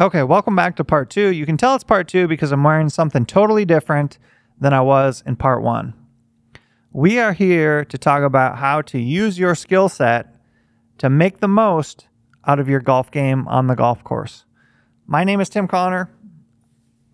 Okay, welcome back to part two. You can tell it's part two because I'm wearing something totally different than I was in part one. We are here to talk about how to use your skill set to make the most out of your golf game on the golf course. My name is Tim Connor.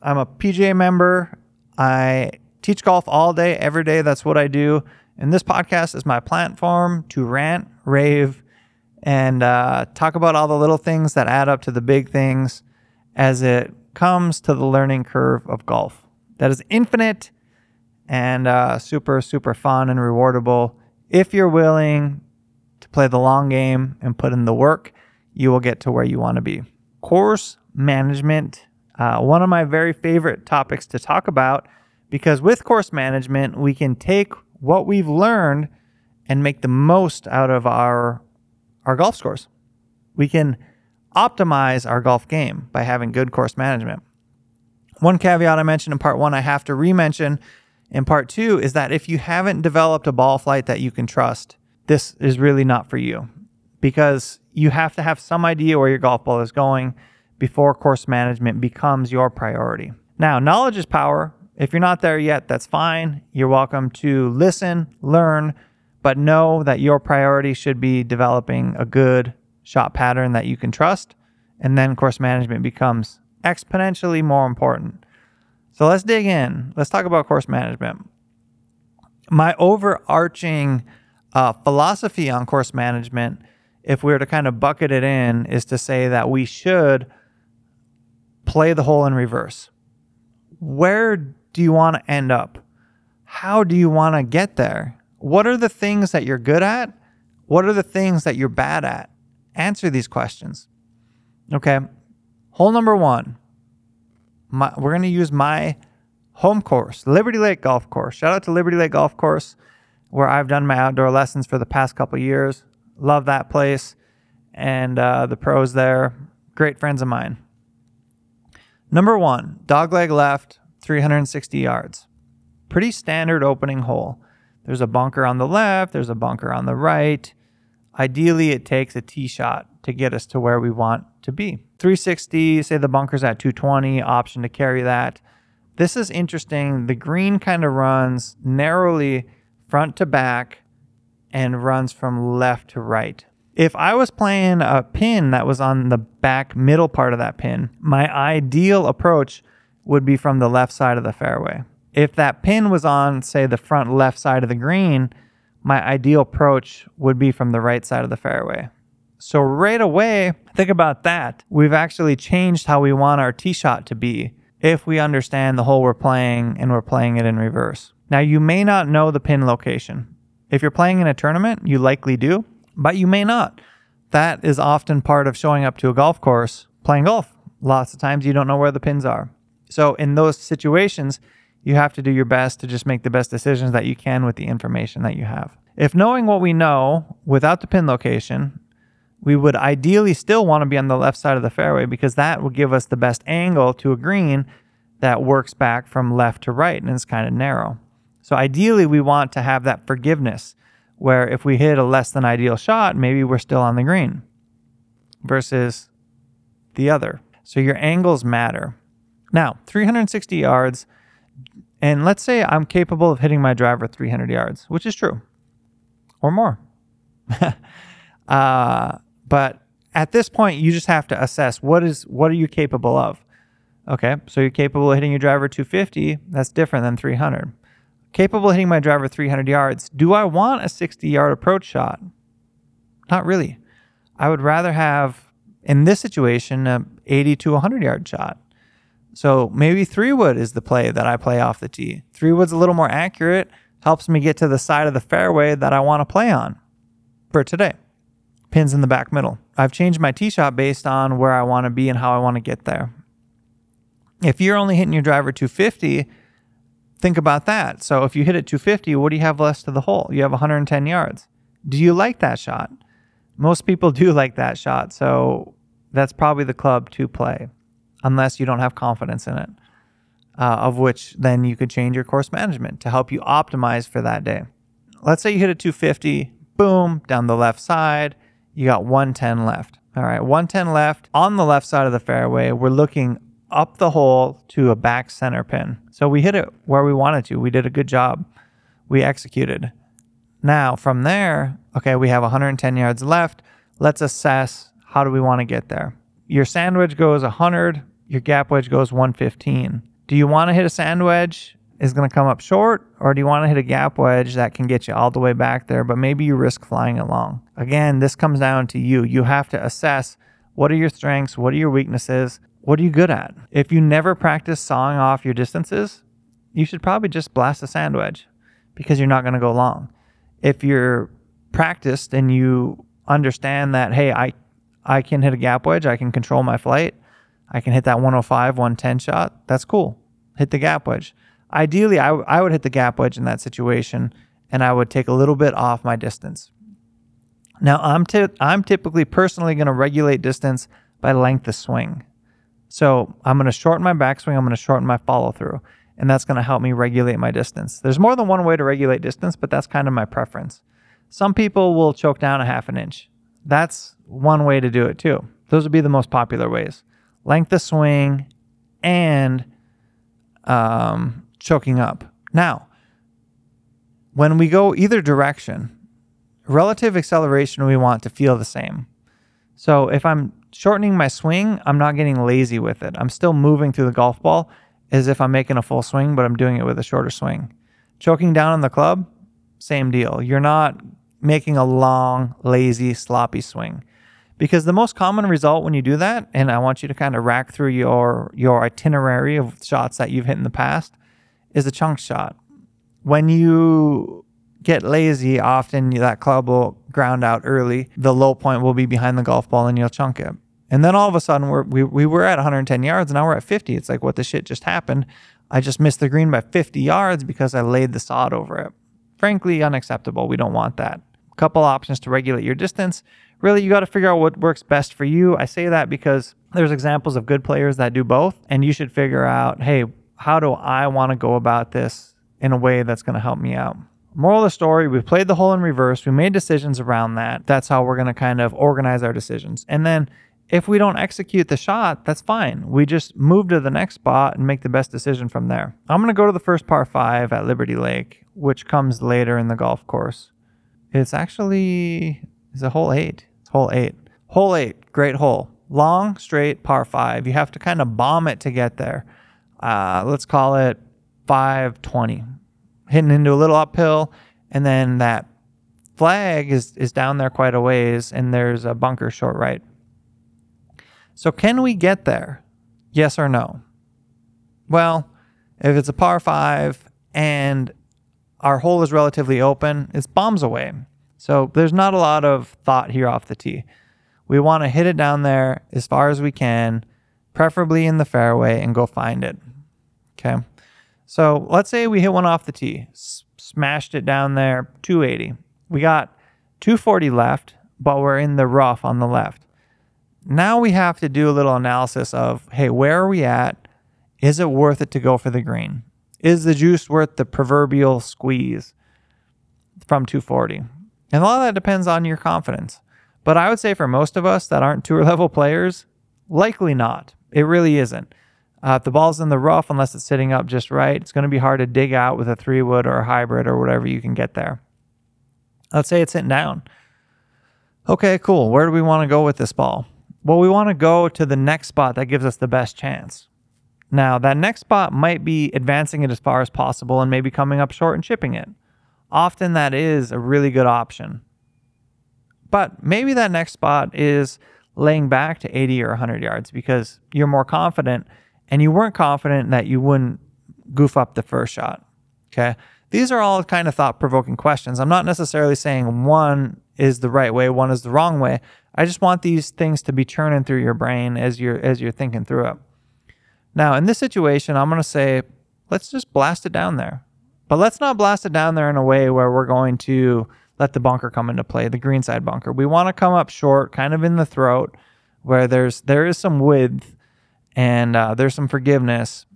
I'm a PGA member. I teach golf all day, every day. That's what I do. And this podcast is my platform to rant, rave, and uh, talk about all the little things that add up to the big things as it comes to the learning curve of golf. That is infinite and uh, super, super fun and rewardable. If you're willing to play the long game and put in the work, you will get to where you want to be. Course management, uh, one of my very favorite topics to talk about, because with course management, we can take what we've learned and make the most out of our our golf scores. We can optimize our golf game by having good course management. One caveat I mentioned in part one, I have to re-mention in part two is that if you haven't developed a ball flight that you can trust, this is really not for you because you have to have some idea where your golf ball is going before course management becomes your priority. Now, knowledge is power. If you're not there yet, that's fine. You're welcome to listen, learn, but know that your priority should be developing a good shot pattern that you can trust. And then course management becomes exponentially more important. So let's dig in. Let's talk about course management. My overarching uh, philosophy on course management, if we were to kind of bucket it in, is to say that we should play the hole in reverse. Where do you want to end up? How do you want to get there? What are the things that you're good at? What are the things that you're bad at? Answer these questions. Okay. Hole number one. My, we're going to use my home course, Liberty Lake Golf Course. Shout out to Liberty Lake Golf Course, where I've done my outdoor lessons for the past couple years. Love that place and uh, the pros there. Great friends of mine. Number one, dogleg left, 360 yards. Pretty standard opening hole. There's a bunker on the left, there's a bunker on the right. Ideally, it takes a tee shot to get us to where we want to be. 360, say the bunker's at 220, option to carry that. This is interesting. The green kind of runs narrowly front to back and runs from left to right. If I was playing a pin that was on the back middle part of that pin, my ideal approach would be from the left side of the fairway if that pin was on, say, the front left side of the green, my ideal approach would be from the right side of the fairway. So, right away, think about that. We've actually changed how we want our tee shot to be if we understand the hole we're playing and we're playing it in reverse. Now, you may not know the pin location. If you're playing in a tournament, you likely do, but you may not. That is often part of showing up to a golf course playing golf. Lots of times you don't know where the pins are. So, in those situations, you have to do your best to just make the best decisions that you can with the information that you have. If knowing what we know without the pin location, we would ideally still want to be on the left side of the fairway because that will give us the best angle to a green that works back from left to right and it's kind of narrow. So ideally, we want to have that forgiveness where if we hit a less than ideal shot, maybe we're still on the green versus the other. So your angles matter. Now, 360 yards and let's say I'm capable of hitting my driver 300 yards, which is true, or more. uh, but at this point, you just have to assess what is what are you capable of. Okay, so you're capable of hitting your driver 250. That's different than 300. Capable of hitting my driver 300 yards. Do I want a 60 yard approach shot? Not really. I would rather have, in this situation, a 80 to 100 yard shot. So maybe three wood is the play that I play off the tee. Three wood's a little more accurate, helps me get to the side of the fairway that I want to play on for today. Pins in the back middle. I've changed my tee shot based on where I want to be and how I want to get there. If you're only hitting your driver 250, think about that. So if you hit it 250, what do you have less to the hole? You have 110 yards. Do you like that shot? Most people do like that shot. So that's probably the club to play unless you don't have confidence in it. Uh, of which then you could change your course management to help you optimize for that day. Let's say you hit a 250, boom, down the left side, you got 110 left. All right, 110 left on the left side of the fairway. We're looking up the hole to a back center pin. So we hit it where we wanted to. We did a good job. We executed. Now, from there, okay, we have 110 yards left. Let's assess how do we want to get there. Your sand wedge goes 100, your gap wedge goes 115. Do you want to hit a sand wedge is going to come up short, or do you want to hit a gap wedge that can get you all the way back there, but maybe you risk flying along? Again, this comes down to you. You have to assess what are your strengths, what are your weaknesses, what are you good at? If you never practice sawing off your distances, you should probably just blast a sand wedge because you're not going to go long. If you're practiced and you understand that, hey, I, I can hit a gap wedge, I can control my flight, I can hit that 105, 110 shot, that's cool. Hit the gap wedge. Ideally, I, w- I would hit the gap wedge in that situation and I would take a little bit off my distance. Now, I'm, t- I'm typically personally going to regulate distance by length of swing. So I'm going to shorten my backswing, I'm going to shorten my follow through, and that's going to help me regulate my distance. There's more than one way to regulate distance, but that's kind of my preference. Some people will choke down a half an inch. That's one way to do it too. Those would be the most popular ways length of swing and um, choking up. Now, when we go either direction, relative acceleration we want to feel the same. So if I'm shortening my swing, I'm not getting lazy with it. I'm still moving through the golf ball as if I'm making a full swing, but I'm doing it with a shorter swing. Choking down on the club, same deal. You're not making a long, lazy, sloppy swing. Because the most common result when you do that, and I want you to kind of rack through your your itinerary of shots that you've hit in the past, is a chunk shot. When you get lazy, often that club will ground out early. The low point will be behind the golf ball and you'll chunk it. And then all of a sudden we're, we, we were at 110 yards and now we're at 50. It's like, what the shit just happened? I just missed the green by 50 yards because I laid the sod over it. Frankly, unacceptable. We don't want that. Couple options to regulate your distance. Really, you got to figure out what works best for you. I say that because there's examples of good players that do both, and you should figure out, hey, how do I want to go about this in a way that's going to help me out? Moral of the story, we played the hole in reverse. We made decisions around that. That's how we're going to kind of organize our decisions. And then if we don't execute the shot, that's fine. We just move to the next spot and make the best decision from there. I'm going to go to the first par five at Liberty Lake, which comes later in the golf course. It's actually it's a hole eight. Hole eight. Hole eight, great hole. Long, straight par five. You have to kind of bomb it to get there. Uh, let's call it 520 hitting into a little uphill, and then that flag is is down there quite a ways, and there's a bunker short right. So can we get there? Yes or no? Well, if it's a par five and our hole is relatively open, it's bombs away. So there's not a lot of thought here off the tee. We want to hit it down there as far as we can, preferably in the fairway, and go find it. Okay. So let's say we hit one off the tee, s- smashed it down there, 280. We got 240 left, but we're in the rough on the left. Now we have to do a little analysis of hey, where are we at? Is it worth it to go for the green? Is the juice worth the proverbial squeeze from 240? And a lot of that depends on your confidence. But I would say for most of us that aren't tour level players, likely not. It really isn't. Uh, if the ball's in the rough, unless it's sitting up just right, it's going to be hard to dig out with a three wood or a hybrid or whatever you can get there. Let's say it's sitting down. Okay, cool. Where do we want to go with this ball? Well, we want to go to the next spot that gives us the best chance. Now, that next spot might be advancing it as far as possible and maybe coming up short and chipping it. Often that is a really good option. But maybe that next spot is laying back to 80 or 100 yards because you're more confident and you weren't confident that you wouldn't goof up the first shot. Okay. These are all kind of thought provoking questions. I'm not necessarily saying one is the right way, one is the wrong way. I just want these things to be churning through your brain as you're as you're thinking through it. Now, in this situation, I'm going to say let's just blast it down there. But let's not blast it down there in a way where we're going to let the bunker come into play, the greenside bunker. We want to come up short, kind of in the throat, where there's there is some width and uh, there's some forgiveness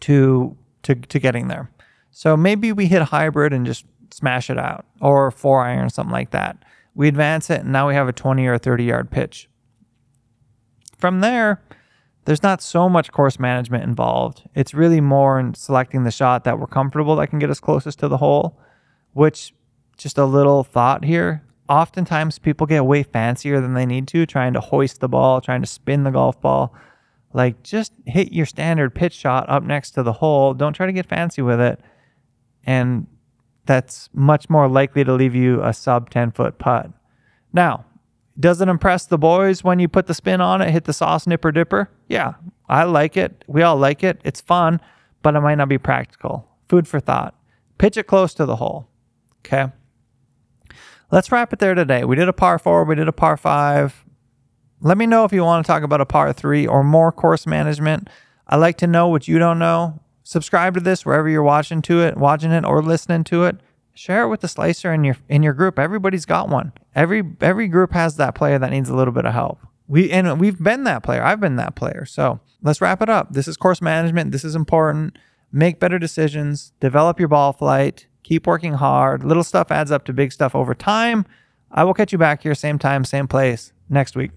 to to to getting there. So maybe we hit hybrid and just smash it out, or four iron, something like that. We advance it, and now we have a 20 or 30 yard pitch. From there, there's not so much course management involved. It's really more in selecting the shot that we're comfortable that can get us closest to the hole, which just a little thought here. Oftentimes people get way fancier than they need to, trying to hoist the ball, trying to spin the golf ball. Like just hit your standard pitch shot up next to the hole. Don't try to get fancy with it. And that's much more likely to leave you a sub 10 foot putt. Now, does it impress the boys when you put the spin on it, hit the sauce nipper dipper? Yeah, I like it. We all like it. It's fun, but it might not be practical. Food for thought. Pitch it close to the hole. Okay. Let's wrap it there today. We did a par four, we did a par five. Let me know if you want to talk about a par three or more course management. I like to know what you don't know. Subscribe to this wherever you're watching to it, watching it or listening to it share it with the slicer in your in your group. Everybody's got one. Every every group has that player that needs a little bit of help. We and we've been that player. I've been that player. So let's wrap it up. This is course management. This is important. Make better decisions. Develop your ball flight. Keep working hard. Little stuff adds up to big stuff over time. I will catch you back here, same time, same place next week.